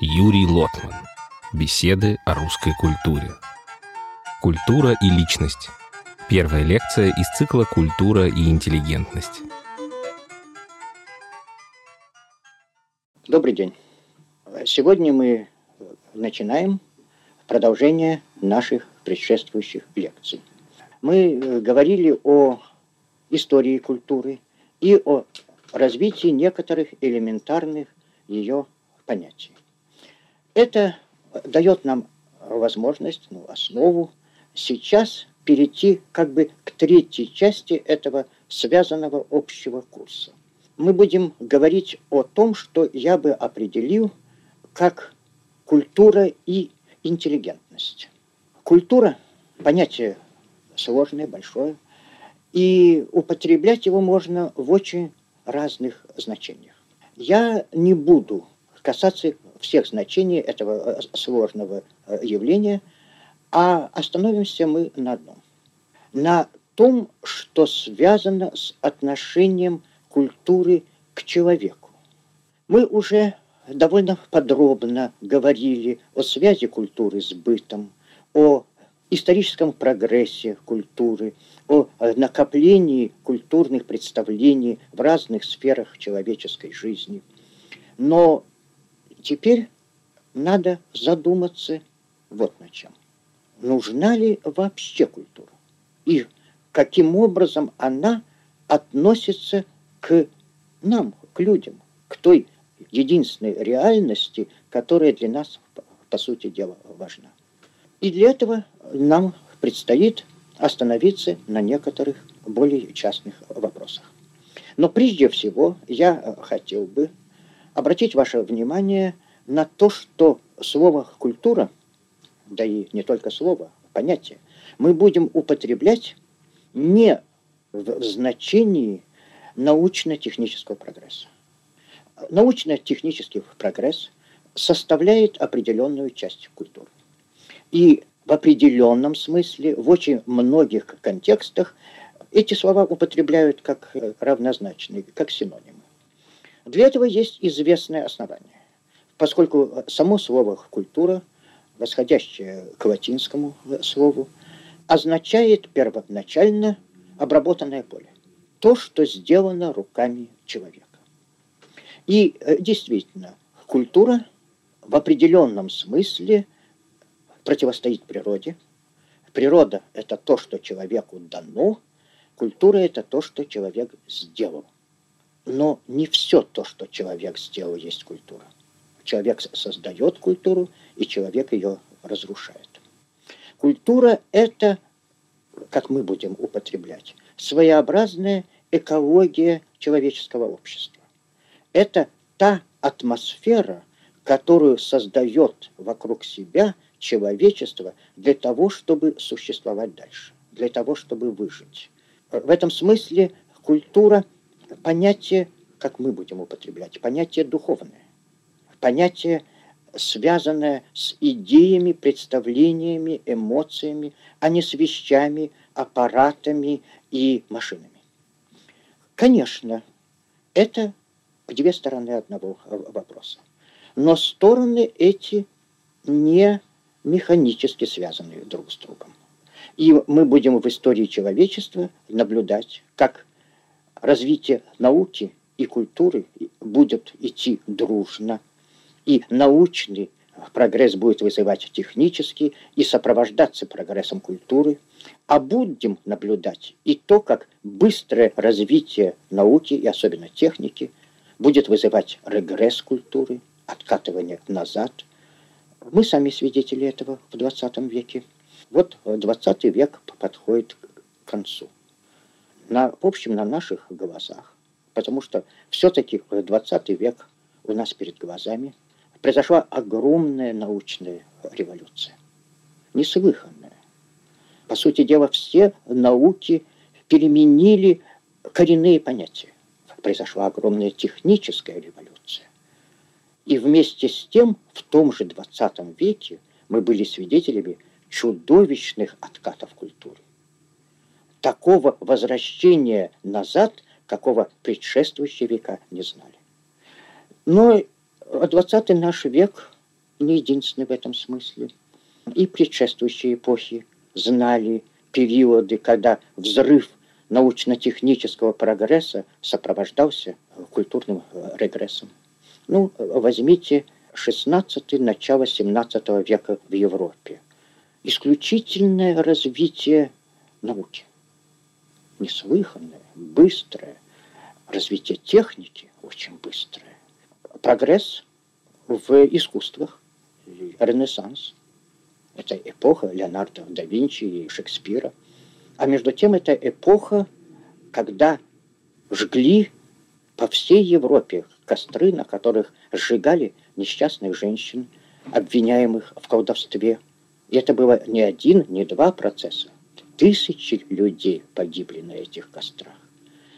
Юрий Лотман. Беседы о русской культуре. Культура и личность. Первая лекция из цикла «Культура и интеллигентность». Добрый день. Сегодня мы начинаем продолжение наших предшествующих лекций. Мы э, говорили о истории культуры и о развитии некоторых элементарных ее понятий. Это дает нам возможность, ну, основу сейчас перейти как бы к третьей части этого связанного общего курса. Мы будем говорить о том, что я бы определил как культура и интеллигентность. Культура – понятие сложное, большое, и употреблять его можно в очень разных значениях. Я не буду касаться всех значений этого э, сложного э, явления, а остановимся мы на одном. На том, что связано с отношением культуры к человеку. Мы уже довольно подробно говорили о связи культуры с бытом, о историческом прогрессе культуры, о накоплении культурных представлений в разных сферах человеческой жизни. Но теперь надо задуматься вот на чем. Нужна ли вообще культура? И каким образом она относится к нам, к людям, к той единственной реальности, которая для нас, по сути дела, важна. И для этого нам предстоит остановиться на некоторых более частных вопросах. Но прежде всего я хотел бы обратить ваше внимание на то, что слово «культура», да и не только слово, понятие, мы будем употреблять не в значении научно-технического прогресса. Научно-технический прогресс составляет определенную часть культуры. И в определенном смысле, в очень многих контекстах эти слова употребляют как равнозначные, как синонимы. Для этого есть известное основание. Поскольку само слово «культура», восходящее к латинскому слову, означает первоначально обработанное поле. То, что сделано руками человека. И э, действительно, культура в определенном смысле противостоит природе. Природа – это то, что человеку дано, культура – это то, что человек сделал. Но не все то, что человек сделал, есть культура. Человек создает культуру, и человек ее разрушает. Культура – это, как мы будем употреблять, своеобразная экология человеческого общества. Это та атмосфера, которую создает вокруг себя человечество для того, чтобы существовать дальше, для того, чтобы выжить. В этом смысле культура – понятие, как мы будем употреблять, понятие духовное, понятие, связанное с идеями, представлениями, эмоциями, а не с вещами, аппаратами и машинами. Конечно, это две стороны одного вопроса. Но стороны эти не механически связаны друг с другом. И мы будем в истории человечества наблюдать, как развитие науки и культуры будет идти дружно, и научный прогресс будет вызывать технический и сопровождаться прогрессом культуры, а будем наблюдать и то, как быстрое развитие науки и особенно техники будет вызывать регресс культуры, откатывание назад. Мы сами свидетели этого в 20 веке. Вот 20 век подходит к концу. На, в общем, на наших глазах. Потому что все-таки 20 век у нас перед глазами произошла огромная научная революция. Неслыханная. По сути дела, все науки переменили коренные понятия. Произошла огромная техническая революция. И вместе с тем, в том же 20 веке, мы были свидетелями чудовищных откатов культуры. Такого возвращения назад, какого предшествующие века не знали. Но 20 наш век не единственный в этом смысле. И предшествующие эпохи знали периоды, когда взрыв научно-технического прогресса сопровождался культурным регрессом. Ну, возьмите 16 начало 17 века в Европе. Исключительное развитие науки. Неслыханное, быстрое. Развитие техники очень быстрое. Прогресс в искусствах. Ренессанс. Это эпоха Леонардо да Винчи и Шекспира. А между тем это эпоха, когда жгли по всей Европе костры, на которых сжигали несчастных женщин, обвиняемых в колдовстве. И это было не один, не два процесса. Тысячи людей погибли на этих кострах.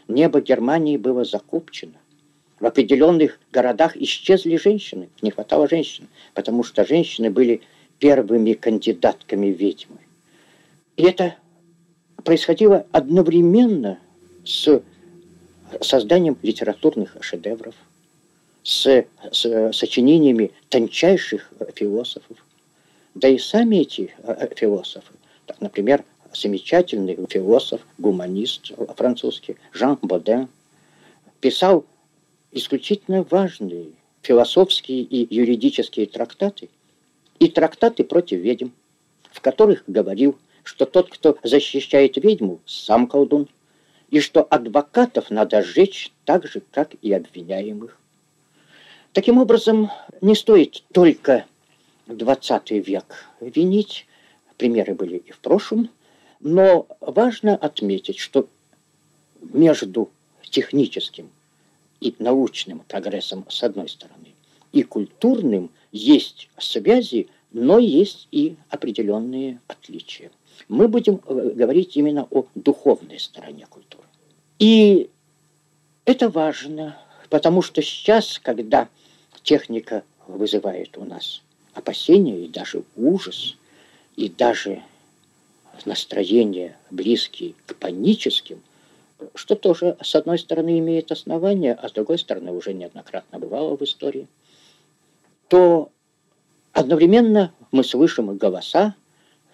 Небо Германии было закопчено. В определенных городах исчезли женщины, не хватало женщин, потому что женщины были первыми кандидатками ведьмы. И это происходило одновременно с созданием литературных шедевров, с, с сочинениями тончайших философов. Да и сами эти э, философы, так, например, замечательный философ, гуманист французский Жан Боден, писал исключительно важные философские и юридические трактаты и трактаты против ведьм, в которых говорил, что тот, кто защищает ведьму, сам колдун, и что адвокатов надо сжечь так же, как и обвиняемых. Таким образом, не стоит только 20 век винить, примеры были и в прошлом, но важно отметить, что между техническим и научным прогрессом с одной стороны и культурным есть связи, но есть и определенные отличия. Мы будем э, говорить именно о духовной стороне культуры. И это важно, потому что сейчас, когда техника вызывает у нас опасения и даже ужас, и даже настроения близкие к паническим, что тоже, с одной стороны, имеет основание, а с другой стороны, уже неоднократно бывало в истории, то одновременно мы слышим голоса,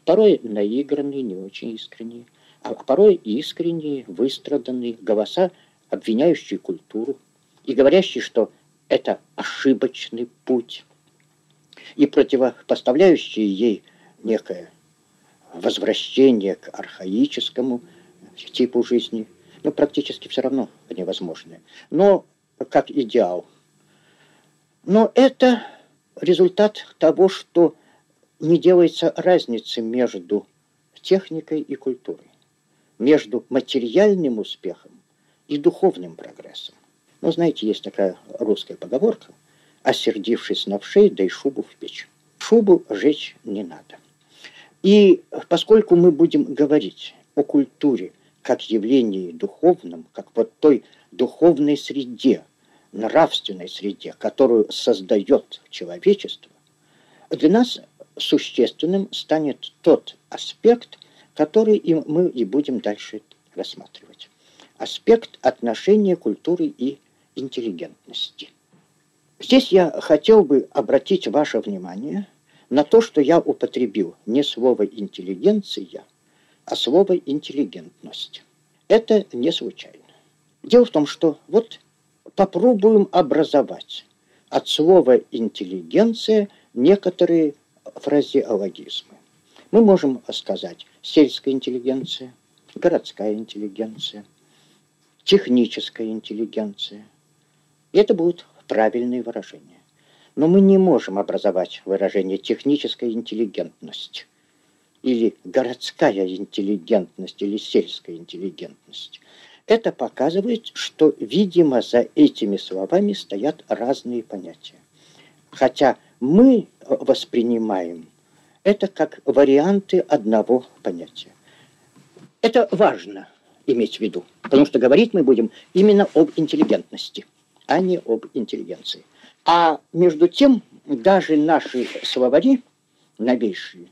порой наигранные, не очень искренние, а порой искренние, выстраданные голоса, обвиняющие культуру и говорящие, что это ошибочный путь, и противопоставляющие ей некое возвращение к архаическому типу жизни, ну, практически все равно невозможное, но как идеал. Но это результат того, что не делается разницы между техникой и культурой, между материальным успехом и духовным прогрессом. Ну, знаете, есть такая русская поговорка «Осердившись на вшей, дай шубу в печь». Шубу жечь не надо. И поскольку мы будем говорить о культуре как явлении духовном, как вот той духовной среде, нравственной среде, которую создает человечество, для нас существенным станет тот аспект, который мы и будем дальше рассматривать. Аспект отношения культуры и интеллигентности. Здесь я хотел бы обратить ваше внимание на то, что я употребил не слово «интеллигенция», а слово «интеллигентность». Это не случайно. Дело в том, что вот попробуем образовать от слова «интеллигенция» некоторые фразеологизмы. Мы можем сказать сельская интеллигенция, городская интеллигенция, техническая интеллигенция. Это будут правильные выражения. Но мы не можем образовать выражение техническая интеллигентность или городская интеллигентность или сельская интеллигентность. Это показывает, что, видимо, за этими словами стоят разные понятия. Хотя мы воспринимаем это как варианты одного понятия. Это важно иметь в виду, потому что говорить мы будем именно об интеллигентности, а не об интеллигенции. А между тем, даже наши словари, новейшие,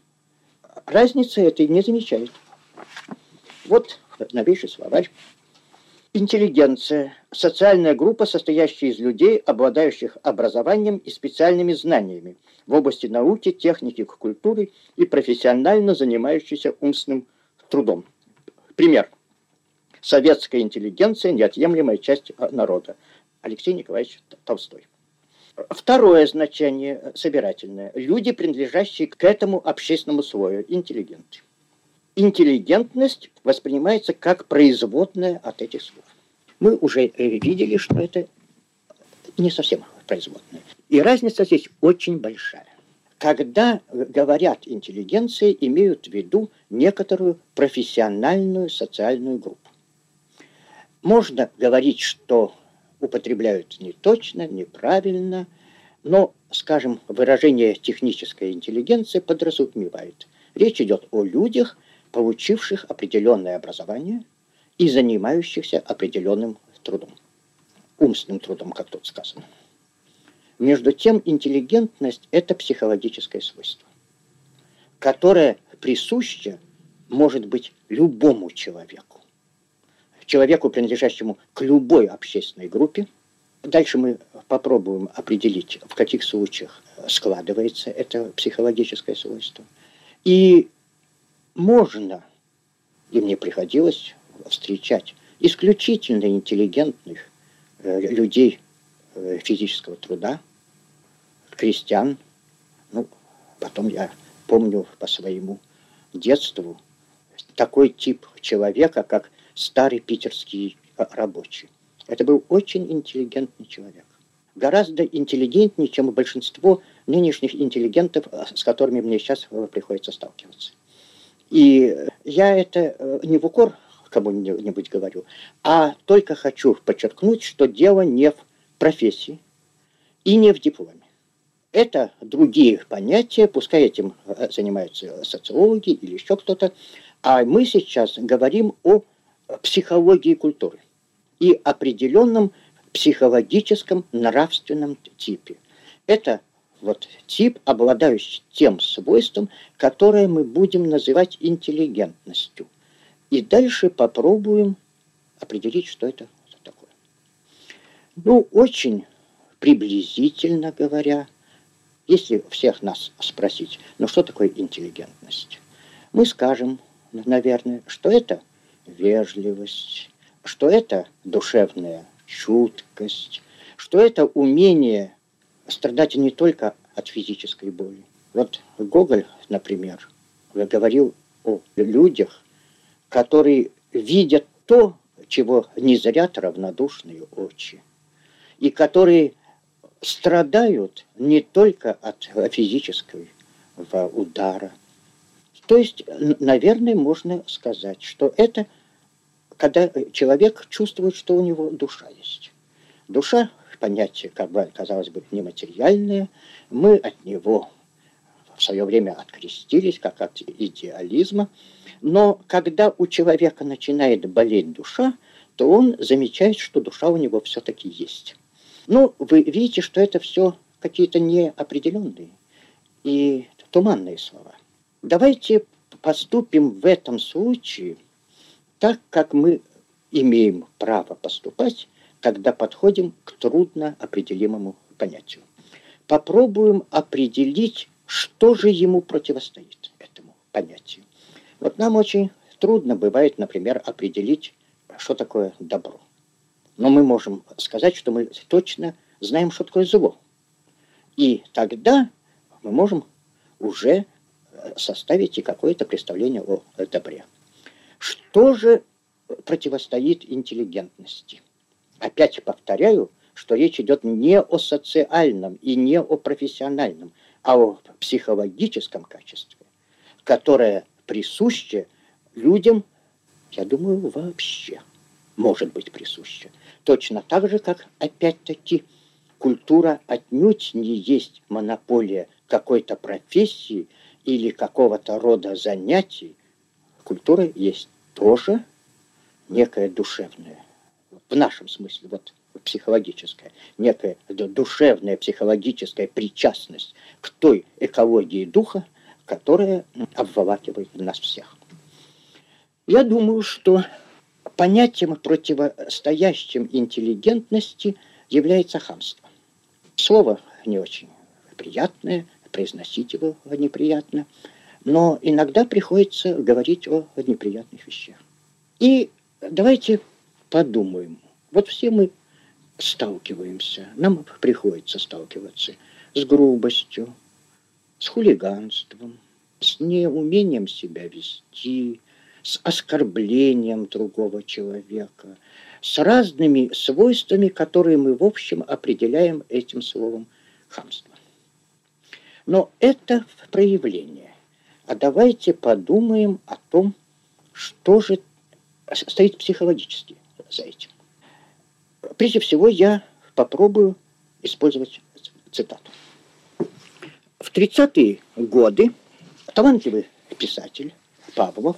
разницы этой не замечают. Вот новейший словарь Интеллигенция – социальная группа, состоящая из людей, обладающих образованием и специальными знаниями в области науки, техники, культуры и профессионально занимающихся умственным трудом. Пример. Советская интеллигенция – неотъемлемая часть народа. Алексей Николаевич Толстой. Второе значение собирательное. Люди, принадлежащие к этому общественному слою, интеллигенты интеллигентность воспринимается как производная от этих слов. Мы уже э, видели, что это не совсем производная. И разница здесь очень большая. Когда говорят интеллигенции, имеют в виду некоторую профессиональную социальную группу. Можно говорить, что употребляют не точно, неправильно, но, скажем, выражение техническая интеллигенция подразумевает. Речь идет о людях, получивших определенное образование и занимающихся определенным трудом, умственным трудом, как тут сказано. Между тем, интеллигентность – это психологическое свойство, которое присуще может быть любому человеку. Человеку, принадлежащему к любой общественной группе. Дальше мы попробуем определить, в каких случаях складывается это психологическое свойство. И можно, и мне приходилось встречать исключительно интеллигентных э, людей э, физического труда, крестьян. Ну, потом я помню по своему детству такой тип человека, как старый питерский э, рабочий. Это был очень интеллигентный человек. Гораздо интеллигентнее, чем большинство нынешних интеллигентов, э, с которыми мне сейчас э, приходится сталкиваться. И я это э, не в укор кому-нибудь говорю, а только хочу подчеркнуть, что дело не в профессии и не в дипломе. Это другие понятия, пускай этим э, занимаются социологи или еще кто-то, а мы сейчас говорим о психологии культуры и определенном психологическом нравственном типе. Это вот тип, обладающий тем свойством, которое мы будем называть интеллигентностью. И дальше попробуем определить, что это такое. Ну, очень приблизительно говоря, если всех нас спросить, ну что такое интеллигентность, мы скажем, наверное, что это вежливость, что это душевная чуткость, что это умение страдать не только от физической боли. Вот Гоголь, например, говорил о людях, которые видят то, чего не зрят равнодушные очи, и которые страдают не только от физического удара. То есть, наверное, можно сказать, что это когда человек чувствует, что у него душа есть. Душа понятие, как бы, казалось бы, нематериальное, мы от него в свое время открестились, как от идеализма. Но когда у человека начинает болеть душа, то он замечает, что душа у него все-таки есть. Ну, вы видите, что это все какие-то неопределенные и туманные слова. Давайте поступим в этом случае так, как мы имеем право поступать, когда подходим к трудно определимому понятию. Попробуем определить, что же ему противостоит этому понятию. Вот нам очень трудно бывает, например, определить, что такое добро. Но мы можем сказать, что мы точно знаем, что такое зло. И тогда мы можем уже составить и какое-то представление о добре. Что же противостоит интеллигентности? Опять повторяю, что речь идет не о социальном и не о профессиональном, а о психологическом качестве, которое присуще людям, я думаю, вообще может быть присуще. Точно так же, как, опять-таки, культура отнюдь не есть монополия какой-то профессии или какого-то рода занятий. Культура есть тоже некое душевное в нашем смысле, вот психологическая, некая душевная психологическая причастность к той экологии духа, которая обволакивает нас всех. Я думаю, что понятием, противостоящим интеллигентности, является хамство. Слово не очень приятное, произносить его неприятно, но иногда приходится говорить о неприятных вещах. И давайте подумаем. Вот все мы сталкиваемся, нам приходится сталкиваться с грубостью, с хулиганством, с неумением себя вести, с оскорблением другого человека, с разными свойствами, которые мы, в общем, определяем этим словом хамство. Но это проявление. А давайте подумаем о том, что же стоит психологически за этим. Прежде всего, я попробую использовать цитату. В 30-е годы талантливый писатель Павлов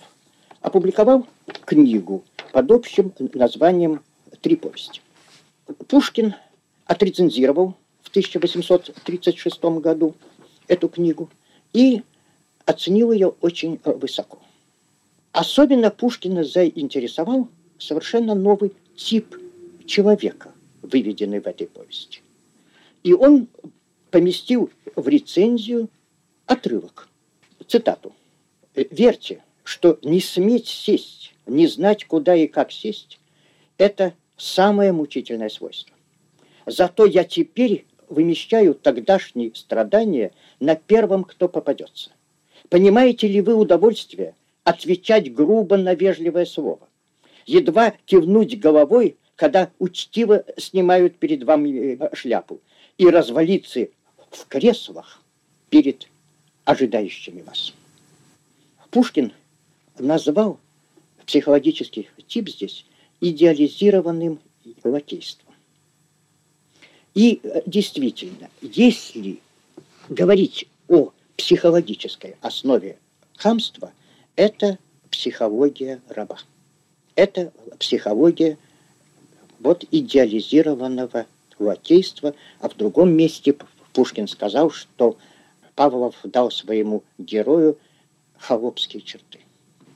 опубликовал книгу под общим названием «Три повести». Пушкин отрецензировал в 1836 году эту книгу и оценил ее очень высоко. Особенно Пушкина заинтересовал совершенно новый тип человека, выведенный в этой повести. И он поместил в рецензию отрывок, цитату. «Верьте, что не сметь сесть, не знать, куда и как сесть, это самое мучительное свойство. Зато я теперь вымещаю тогдашние страдания на первом, кто попадется. Понимаете ли вы удовольствие отвечать грубо на вежливое слово? Едва кивнуть головой, когда учтиво снимают перед вами э, шляпу, и развалиться в креслах перед ожидающими вас. Пушкин назвал психологический тип здесь идеализированным лакейством. И э, действительно, если говорить о психологической основе хамства, это психология раба. Это психология вот идеализированного лакейства, а в другом месте Пушкин сказал, что Павлов дал своему герою холопские черты.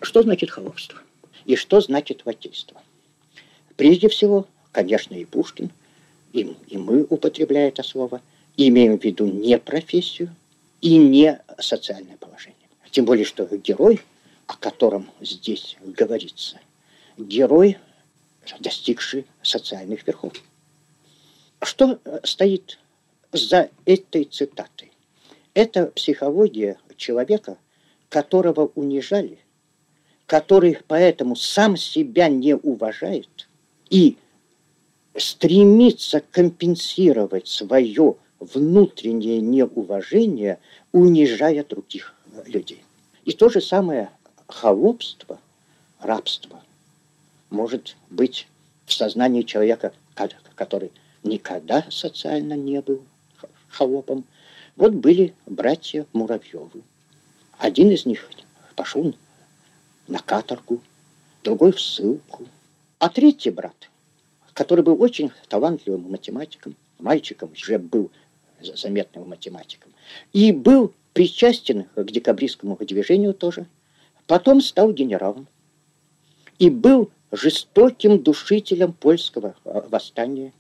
Что значит холопство? И что значит лакейство? Прежде всего, конечно, и Пушкин, и, и мы, употребляя это слово, имеем в виду не профессию и не социальное положение. Тем более, что герой, о котором здесь говорится, герой, достигший социальных верхов. Что стоит за этой цитатой? Это психология человека, которого унижали, который поэтому сам себя не уважает и стремится компенсировать свое внутреннее неуважение, унижая других людей. И то же самое холопство, рабство может быть в сознании человека, который никогда социально не был холопом. Вот были братья Муравьевы. Один из них пошел на каторгу, другой в ссылку. А третий брат, который был очень талантливым математиком, мальчиком, уже был заметным математиком, и был причастен к декабристскому движению тоже, потом стал генералом и был жестоким душителем польского э, восстания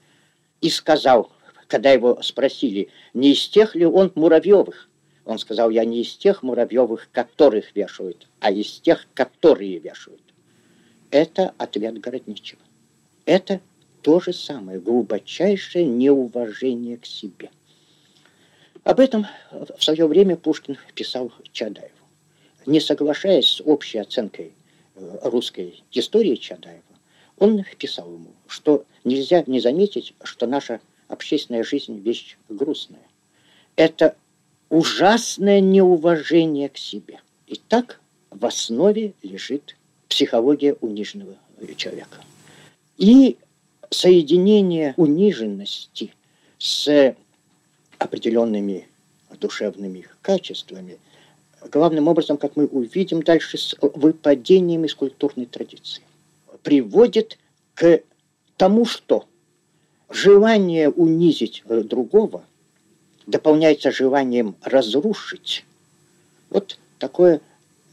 и сказал, когда его спросили, не из тех ли он Муравьевых, он сказал, я не из тех Муравьевых, которых вешают, а из тех, которые вешают. Это ответ Городничего. Это то же самое, глубочайшее неуважение к себе. Об этом в свое время Пушкин писал Чадаеву. Не соглашаясь с общей оценкой э, русской истории Чадаева, он писал ему, что нельзя не заметить, что наша общественная жизнь вещь грустная. Это ужасное неуважение к себе. И так в основе лежит психология униженного человека. И соединение униженности с определенными душевными качествами, главным образом, как мы увидим дальше, с выпадением из культурной традиции, приводит к тому, что желание унизить другого – дополняется желанием разрушить. Вот такой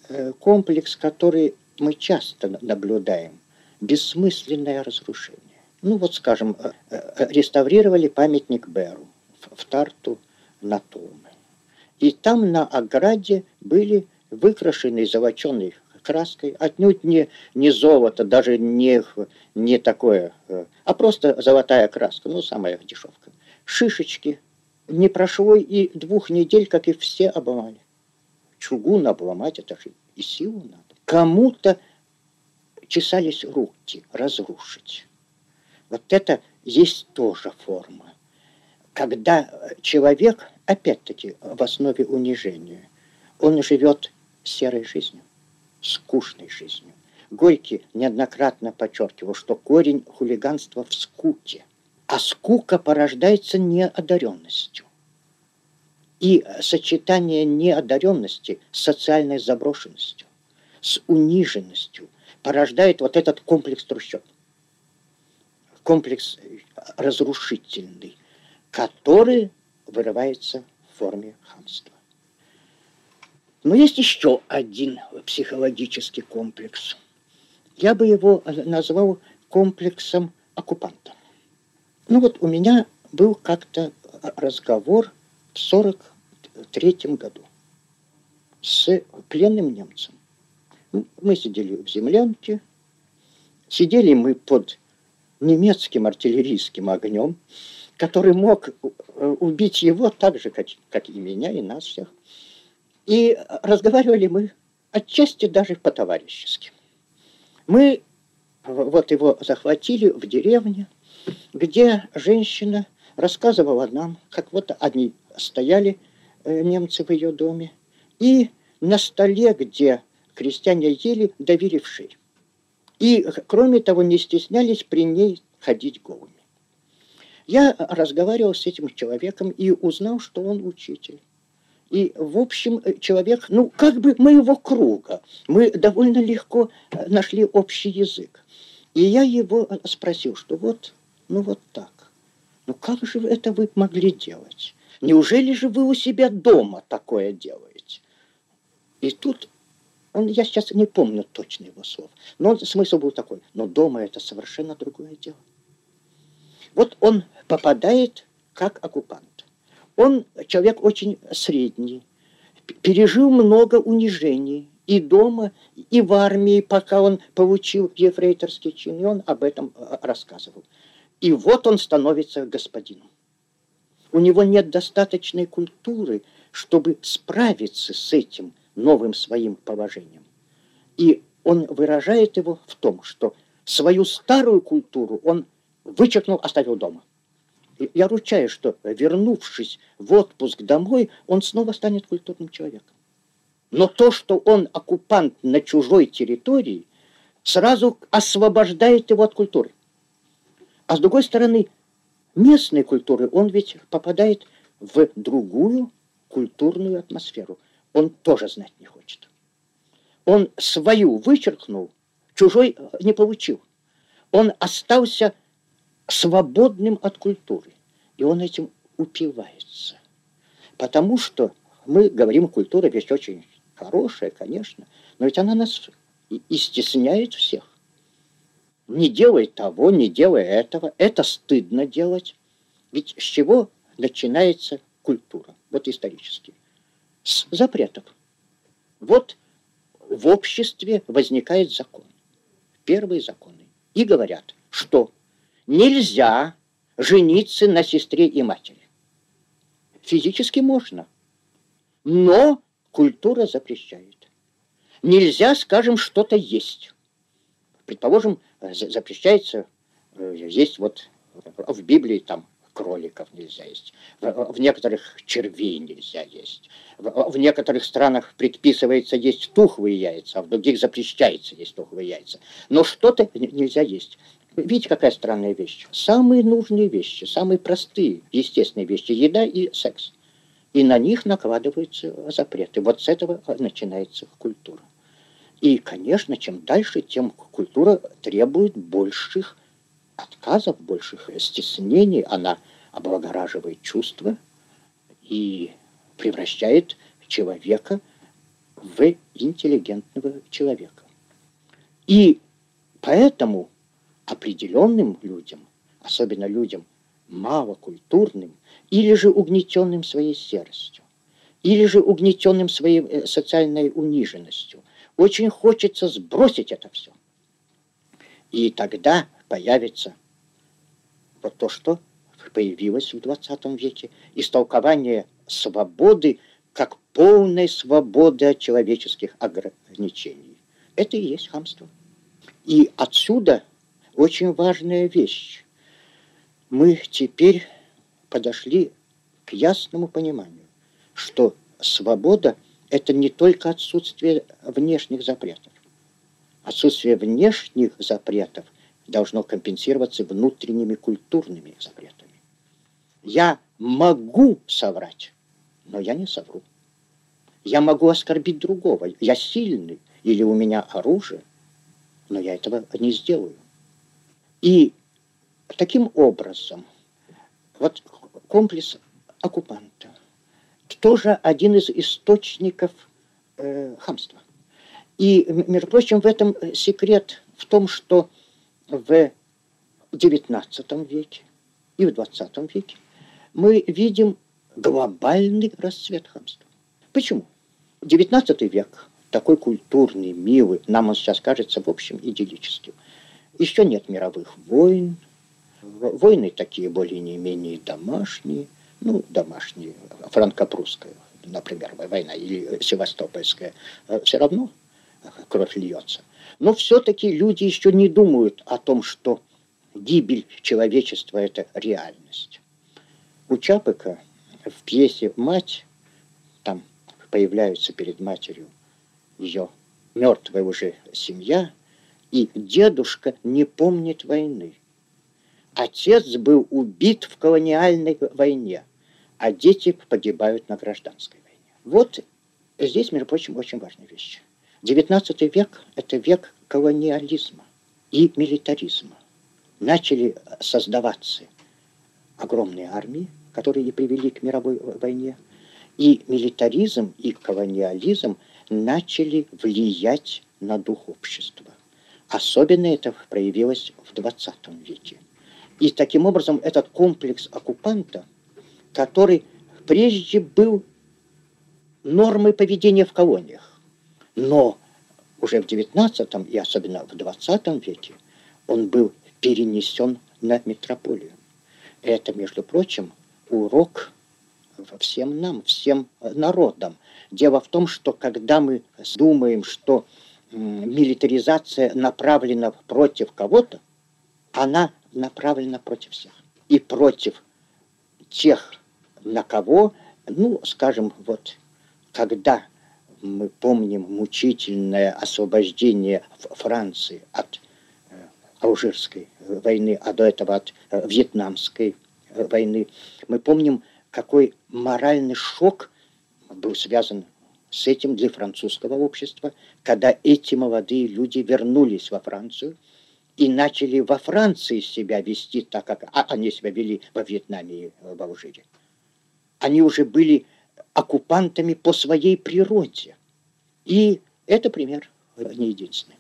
э, комплекс, который мы часто наблюдаем бессмысленное разрушение. Ну вот, скажем, э, э, реставрировали памятник Беру в Тарту на Туме. И там на ограде были выкрашены золоченой краской, отнюдь не, не золото, даже не, не такое, э, а просто золотая краска, ну, самая дешевка. Шишечки. Не прошло и двух недель, как и все обломали. Чугун обломать, это же и силу надо. Кому-то чесались руки разрушить. Вот это есть тоже форма. Когда человек, опять-таки, в основе унижения, он живет серой жизнью, скучной жизнью. Горький неоднократно подчеркивал, что корень хулиганства в скуке. А скука порождается неодаренностью. И сочетание неодаренности с социальной заброшенностью, с униженностью порождает вот этот комплекс трущоб комплекс разрушительный, который вырывается в форме хамства. Но есть еще один психологический комплекс. Я бы его назвал комплексом оккупанта. Ну вот у меня был как-то разговор в 43 году с пленным немцем. Мы сидели в землянке, сидели мы под немецким артиллерийским огнем, который мог э, убить его так же, как, как и меня, и нас всех. И разговаривали мы отчасти даже по-товарищески. Мы вот его захватили в деревне, где женщина рассказывала нам, как вот они стояли, э, немцы в ее доме, и на столе, где крестьяне ели, давили в шею. И, кроме того, не стеснялись при ней ходить голыми. Я разговаривал с этим человеком и узнал, что он учитель. И, в общем, человек, ну, как бы моего круга. Мы довольно легко э, нашли общий язык. И я его спросил, что вот, ну вот так. Ну как же это вы могли делать? Неужели же вы у себя дома такое делаете? И тут он, я сейчас не помню точно его слов, но он, смысл был такой. Но дома это совершенно другое дело. Вот он попадает как оккупант. Он человек очень средний, пережил много унижений и дома, и в армии, пока он получил ефрейторский чин, и он об этом э, рассказывал. И вот он становится господином. У него нет достаточной культуры, чтобы справиться с этим – новым своим положением. И он выражает его в том, что свою старую культуру он вычеркнул, оставил дома. И я ручаюсь, что вернувшись в отпуск домой, он снова станет культурным человеком. Но то, что он оккупант на чужой территории, сразу освобождает его от культуры. А с другой стороны, местной культуры он ведь попадает в другую культурную атмосферу он тоже знать не хочет. Он свою вычеркнул, чужой э, не получил. Он остался свободным от культуры. И он этим упивается. Потому что мы говорим, культура вещь очень хорошая, конечно, но ведь она нас и стесняет всех. Не делай того, не делай этого. Это стыдно делать. Ведь с чего начинается культура? Вот исторически с запретов. Вот в обществе возникает закон. Первые законы. И говорят, что нельзя жениться на сестре и матери. Физически можно, но культура запрещает. Нельзя, скажем, что-то есть. Предположим, запрещается э, есть вот в Библии там кроликов нельзя есть, в, в некоторых червей нельзя есть, в, в некоторых странах предписывается есть тухлые яйца, а в других запрещается есть тухлые яйца. Но что-то нельзя есть. Видите, какая странная вещь? Самые нужные вещи, самые простые, естественные вещи, еда и секс. И на них накладываются запреты. Вот с этого начинается культура. И, конечно, чем дальше, тем культура требует больших отказов, больших стеснений, она облагораживает чувства и превращает человека в интеллигентного человека. И Поэтому определенным людям, особенно людям малокультурным, или же угнетенным своей серостью, или же угнетенным своей э, социальной униженностью, очень хочется сбросить это все. И тогда появится вот то, что появилось в 20 веке, истолкование свободы как полной свободы от человеческих ограничений. Это и есть хамство. И отсюда очень важная вещь. Мы теперь подошли к ясному пониманию, что свобода – это не только отсутствие внешних запретов. Отсутствие внешних запретов должно компенсироваться внутренними культурными запретами. Я могу соврать, но я не совру. Я могу оскорбить другого. Я сильный, или у меня оружие, но я этого не сделаю. И таким образом, вот комплекс оккупанта тоже один из источников э, хамства. И, между прочим, в этом секрет в том, что в XIX веке и в XX веке мы видим глобальный расцвет хамства. Почему? XIX век, такой культурный, милый, нам он сейчас кажется, в общем, идиллическим. Еще нет мировых войн. Войны такие более-менее домашние. Ну, домашние, франко-прусская, например, война, или севастопольская. Все равно кровь льется. Но все-таки люди еще не думают о том, что гибель человечества – это реальность. У Чапыка в пьесе «Мать» там появляются перед матерью ее мертвая уже семья, и дедушка не помнит войны. Отец был убит в колониальной войне, а дети погибают на гражданской войне. Вот здесь, между прочим, очень важная вещь. XIX век – это век колониализма и милитаризма. Начали создаваться огромные армии, которые и привели к мировой войне. И милитаризм, и колониализм начали влиять на дух общества. Особенно это проявилось в 20 веке. И таким образом этот комплекс оккупанта, который прежде был нормой поведения в колониях, но уже в 19 и особенно в 20 веке он был перенесен на метрополию. Это, между прочим, урок всем нам, всем народам. Дело в том, что когда мы думаем, что милитаризация направлена против кого-то, она направлена против всех. И против тех, на кого, ну, скажем, вот, когда мы помним мучительное освобождение Франции от э, Алжирской войны, а до этого от э, Вьетнамской э, войны. Мы помним, какой моральный шок был связан с этим для французского общества, когда эти молодые люди вернулись во Францию и начали во Франции себя вести так, как а они себя вели во Вьетнаме и в Алжире. Они уже были оккупантами по своей природе. И это пример не единственный.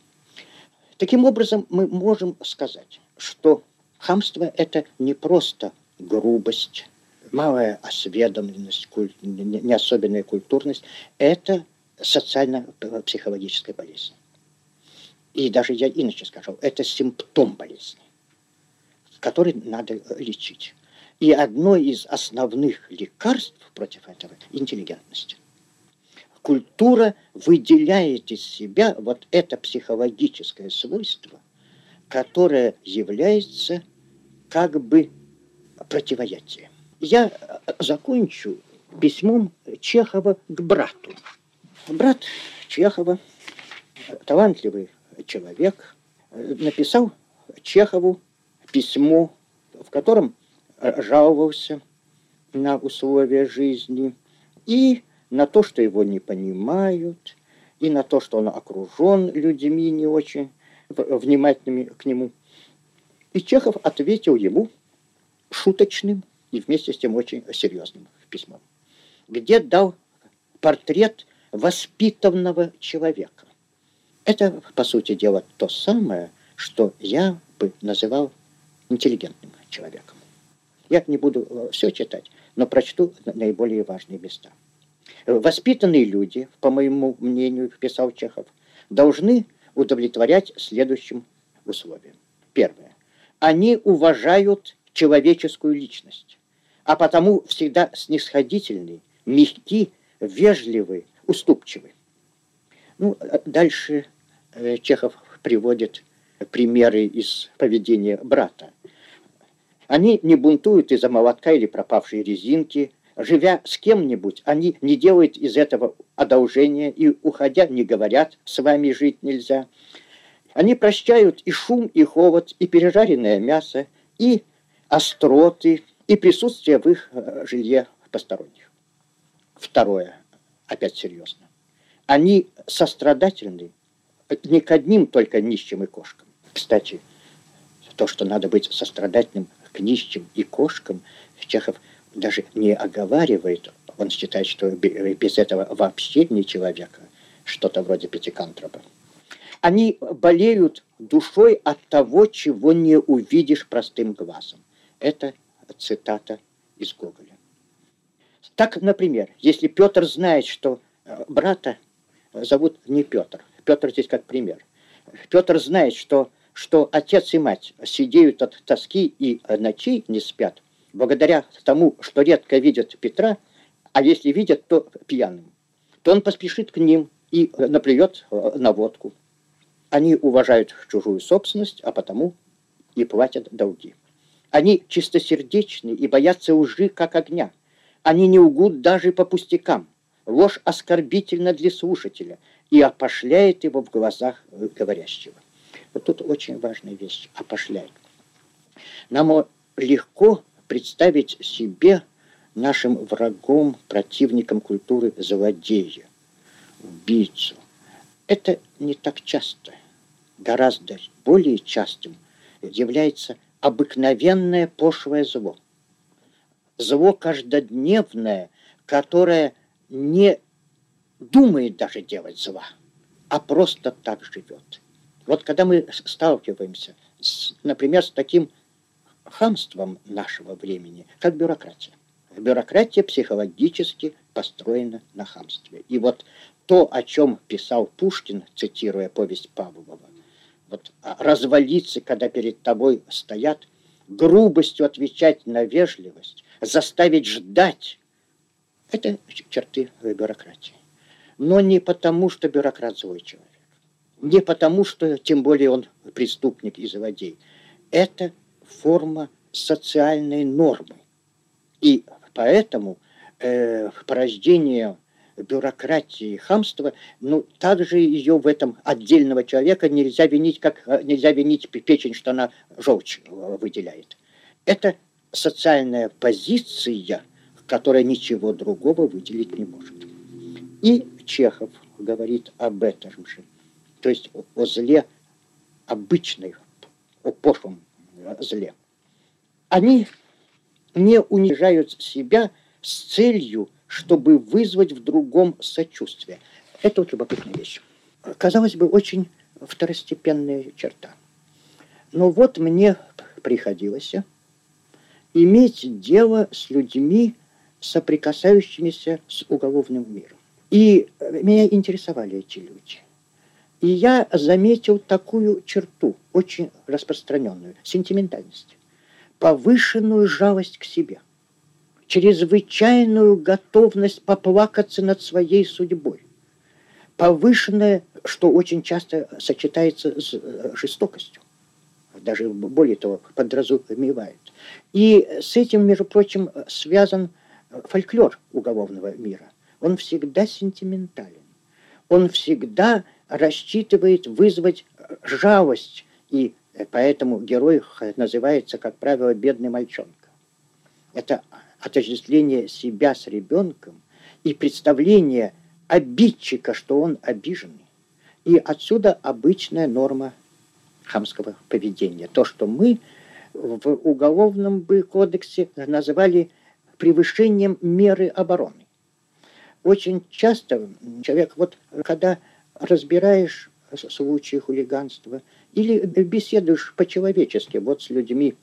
Таким образом, мы можем сказать, что хамство – это не просто грубость, малая осведомленность, куль... не особенная культурность. Это социально-психологическая болезнь. И даже я иначе скажу, это симптом болезни, который надо лечить. И одно из основных лекарств против этого – интеллигентность. Культура выделяет из себя вот это психологическое свойство, которое является как бы противоядием. Я закончу письмом Чехова к брату. Брат Чехова, талантливый человек, написал Чехову письмо, в котором жаловался на условия жизни и на то, что его не понимают, и на то, что он окружен людьми не очень внимательными к нему. И Чехов ответил ему шуточным и вместе с тем очень серьезным письмом, где дал портрет воспитанного человека. Это, по сути дела, то самое, что я бы называл интеллигентным человеком. Я не буду э, все читать, но прочту наиболее важные места. Воспитанные люди, по моему мнению, писал Чехов, должны удовлетворять следующим условиям. Первое. Они уважают человеческую личность, а потому всегда снисходительны, мягки, вежливы, уступчивы. Ну, дальше э, Чехов приводит примеры из поведения брата. Они не бунтуют из-за молотка или пропавшей резинки. Живя с кем-нибудь, они не делают из этого одолжения и, уходя, не говорят «с вами жить нельзя». Они прощают и шум, и холод, и пережаренное мясо, и остроты, и присутствие в их э, жилье посторонних. Второе, опять серьезно. Они сострадательны не к одним только нищим и кошкам. Кстати, то, что надо быть сострадательным к нищим и кошкам, Чехов даже не оговаривает. Он считает, что без этого вообще не человека, что-то вроде пятикантропа. Они болеют душой от того, чего не увидишь простым глазом. Это цитата из Гоголя. Так, например, если Петр знает, что э, брата зовут не Петр, Петр здесь как пример. Петр знает, что что отец и мать сидеют от тоски и ночей не спят, благодаря тому, что редко видят Петра, а если видят, то пьяным, то он поспешит к ним и наплюет э, на водку. Они уважают чужую собственность, а потому и платят долги. Они чистосердечны и боятся лжи, как огня. Они не угут даже по пустякам. Ложь оскорбительна для слушателя и опошляет его в глазах э, говорящего. Вот тут очень важная вещь – опошляет. Нам легко представить себе нашим врагом, противником культуры злодея, убийцу. Это не так часто. Гораздо более частым является обыкновенное пошлое зло. Зло каждодневное, которое не думает даже делать зла, а просто так живет. Вот когда мы сталкиваемся, с, например, с таким хамством нашего времени, как бюрократия. Бюрократия психологически построена на хамстве. И вот то, о чем писал Пушкин, цитируя повесть Павлова, вот а, развалиться, когда перед тобой стоят, грубостью отвечать на вежливость, заставить ждать, это черты бюрократии. Но не потому, что бюрократ злой человек. Не потому, что тем более он преступник и злодей. Это форма социальной нормы. И поэтому э, порождение бюрократии и хамства, ну, также ее в этом отдельного человека нельзя винить, как э, нельзя винить печень, что она желчь э, выделяет. Это социальная позиция, которая ничего другого выделить не может. И Чехов говорит об этом же то есть о зле обычной, о пошлом зле. Они не унижают себя с целью, чтобы вызвать в другом сочувствие. Это вот любопытная вещь. Казалось бы, очень второстепенная черта. Но вот мне приходилось иметь дело с людьми, соприкасающимися с уголовным миром. И меня интересовали эти люди. И я заметил такую черту, очень распространенную, сентиментальность, повышенную жалость к себе, чрезвычайную готовность поплакаться над своей судьбой, повышенное, что очень часто сочетается с э, жестокостью, даже более того, подразумевает. И с этим, между прочим, связан фольклор уголовного мира. Он всегда сентиментален. Он всегда рассчитывает вызвать жалость, и поэтому герой называется, как правило, бедный мальчонка. Это отождествление себя с ребенком и представление обидчика, что он обиженный. И отсюда обычная норма хамского поведения. То, что мы в уголовном бы кодексе называли превышением меры обороны. Очень часто человек, вот когда разбираешь случаи хулиганства Или беседуешь по-человечески вот с людьми,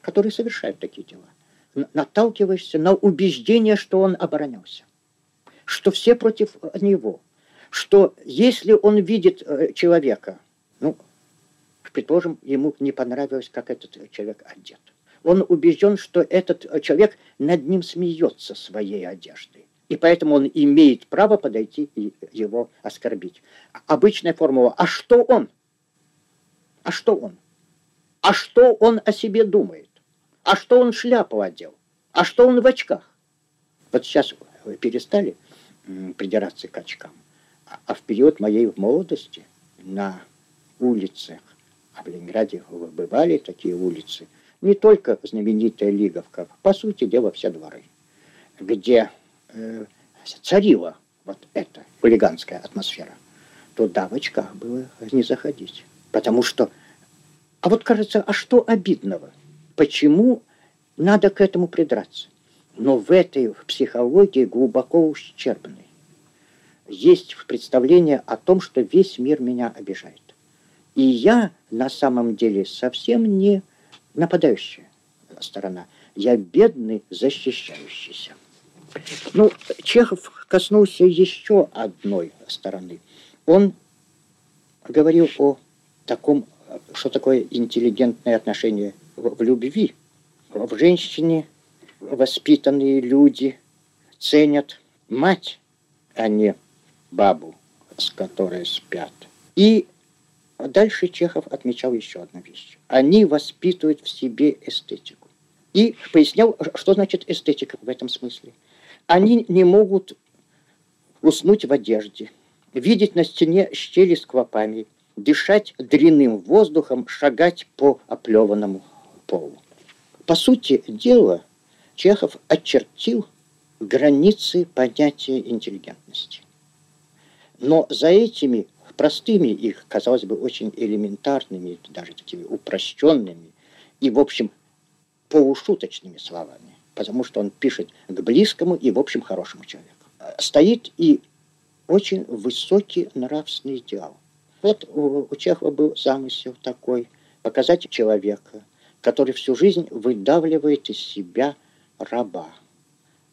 которые совершают такие дела. Наталкиваешься на убеждение, что он оборонялся, что все против него, что если он видит э, человека, ну, предположим, ему не понравилось, как этот человек одет. Он убежден, что этот человек над ним смеется своей одеждой. И поэтому он имеет право подойти и его оскорбить. Обычная формула «А что он?» А что он? А что он о себе думает? А что он шляпу одел? А что он в очках? Вот сейчас перестали придираться к очкам. А, а в период моей молодости на улицах, а в Ленинграде бывали такие улицы, не только знаменитая Лиговка, по сути дела все дворы, где э, царила вот эта хулиганская атмосфера, туда в очках было не заходить. Потому что... А вот кажется, а что обидного? Почему надо к этому придраться? Но в этой психологии глубоко ущербной есть представление о том, что весь мир меня обижает. И я на самом деле совсем не нападающая сторона. Я бедный, защищающийся. Ну, Чехов коснулся еще одной стороны. Он говорил о таком, что такое интеллигентное отношение в, любви. В женщине воспитанные люди ценят мать, а не бабу, с которой спят. И дальше Чехов отмечал еще одну вещь. Они воспитывают в себе эстетику. И пояснял, что значит эстетика в этом смысле. Они не могут уснуть в одежде, видеть на стене щели с клопами, дышать дрянным воздухом, шагать по оплеванному полу. По сути дела, Чехов очертил границы понятия интеллигентности. Но за этими простыми их, казалось бы, очень элементарными, даже такими упрощенными и, в общем, полушуточными словами, потому что он пишет к близкому и, в общем, хорошему человеку. Стоит и очень высокий нравственный идеал. Вот у, Чехова был замысел такой – показать человека, который всю жизнь выдавливает из себя раба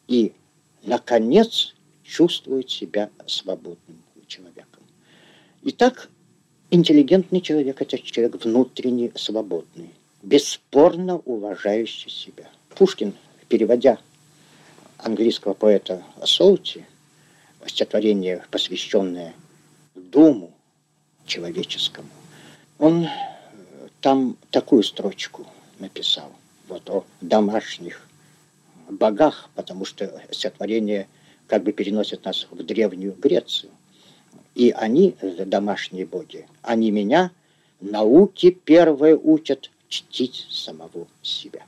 и, наконец, чувствует себя свободным человеком. Итак, интеллигентный человек – это человек внутренне свободный, бесспорно уважающий себя. Пушкин, переводя английского поэта Солти, стихотворение, посвященное Думу, человеческому. Он э, там такую строчку написал, вот о домашних богах, потому что стихотворение как бы переносит нас в Древнюю Грецию. И они, домашние боги, они меня науки первые учат чтить самого себя.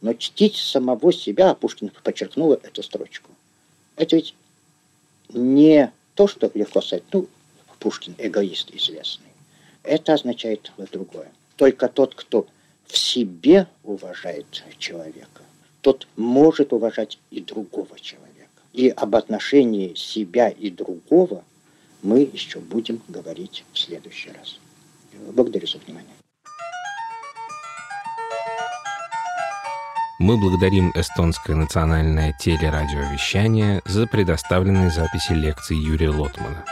Но чтить самого себя, Пушкин подчеркнул эту строчку, это ведь не то, что легко сказать, ну, Пушкин эгоист известный. Это означает другое. Только тот, кто в себе уважает человека, тот может уважать и другого человека. И об отношении себя и другого мы еще будем говорить в следующий раз. Благодарю за внимание. Мы благодарим эстонское национальное телерадиовещание за предоставленные записи лекций Юрия Лотмана.